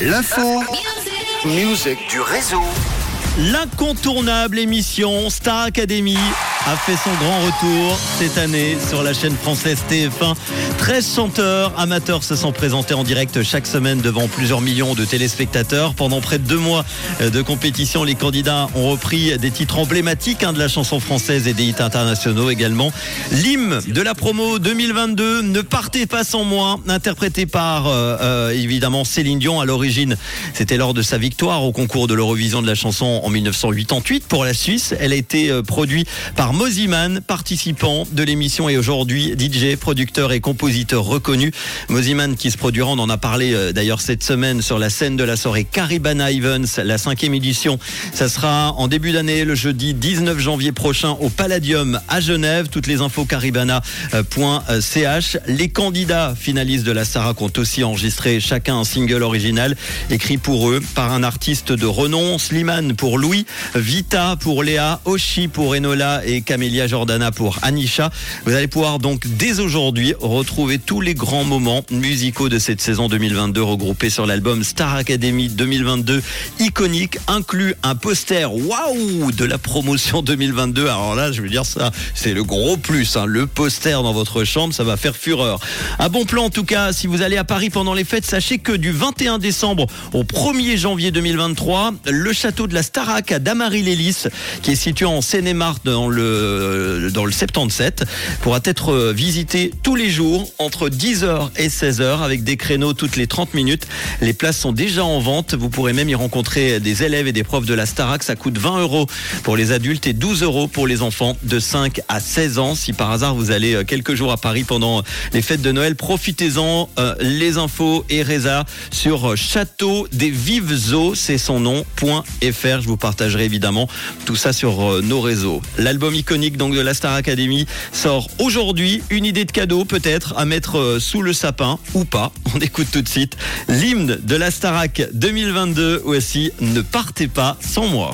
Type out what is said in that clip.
L'info. Musique du réseau. L'incontournable émission Star Academy a fait son grand retour cette année sur la chaîne française TF1. 13 chanteurs amateurs se sont présentés en direct chaque semaine devant plusieurs millions de téléspectateurs. Pendant près de deux mois de compétition, les candidats ont repris des titres emblématiques hein, de la chanson française et des hits internationaux également. L'hymne de la promo 2022, Ne partez pas sans moi, interprété par euh, euh, évidemment Céline Dion à l'origine. C'était lors de sa victoire au concours de l'Eurovision de la chanson en 1988 pour la Suisse. Elle a été euh, produite par Moziman, participant de l'émission et aujourd'hui DJ, producteur et compositeur reconnu. Moziman qui se produira, on en a parlé euh, d'ailleurs cette semaine sur la scène de la soirée Caribana Evans, la cinquième édition. Ça sera en début d'année, le jeudi 19 janvier prochain au Palladium à Genève. Toutes les infos caribana.ch. Les candidats finalistes de la Sarah ont aussi enregistré chacun un single original écrit pour eux par un artiste de renom, Slimane pour Louis, Vita pour Léa, Oshi pour Enola et Camélia Jordana pour Anisha. Vous allez pouvoir donc dès aujourd'hui retrouver tous les grands moments musicaux de cette saison 2022 regroupés sur l'album Star Academy 2022 iconique, inclus un poster waouh de la promotion 2022. Alors là, je veux dire ça, c'est le gros plus, hein. le poster dans votre chambre, ça va faire fureur. Un bon plan en tout cas, si vous allez à Paris pendant les fêtes, sachez que du 21 décembre au 1er janvier 2023, le château de la Starac à Damary-Lélis, qui est situé en Seine-et-Marne dans le, dans le 77, pourra être visité tous les jours entre 10h et 16h avec des créneaux toutes les 30 minutes. Les places sont déjà en vente. Vous pourrez même y rencontrer des élèves et des profs de la Starac. Ça coûte 20 euros pour les adultes et 12 euros pour les enfants de 5 à 16 ans. Si par hasard vous allez quelques jours à Paris pendant les fêtes de Noël, profitez-en. Euh, les infos et Reza sur Château des Vives Eaux, c'est son nom.fr. Je vous partagerai évidemment tout ça sur euh, nos réseaux. L'album iconique donc de la Star Academy sort aujourd'hui. Une idée de cadeau peut-être à mettre euh, sous le sapin ou pas. On écoute tout de suite l'hymne de la Starac 2022. Aussi, ne partez pas sans moi.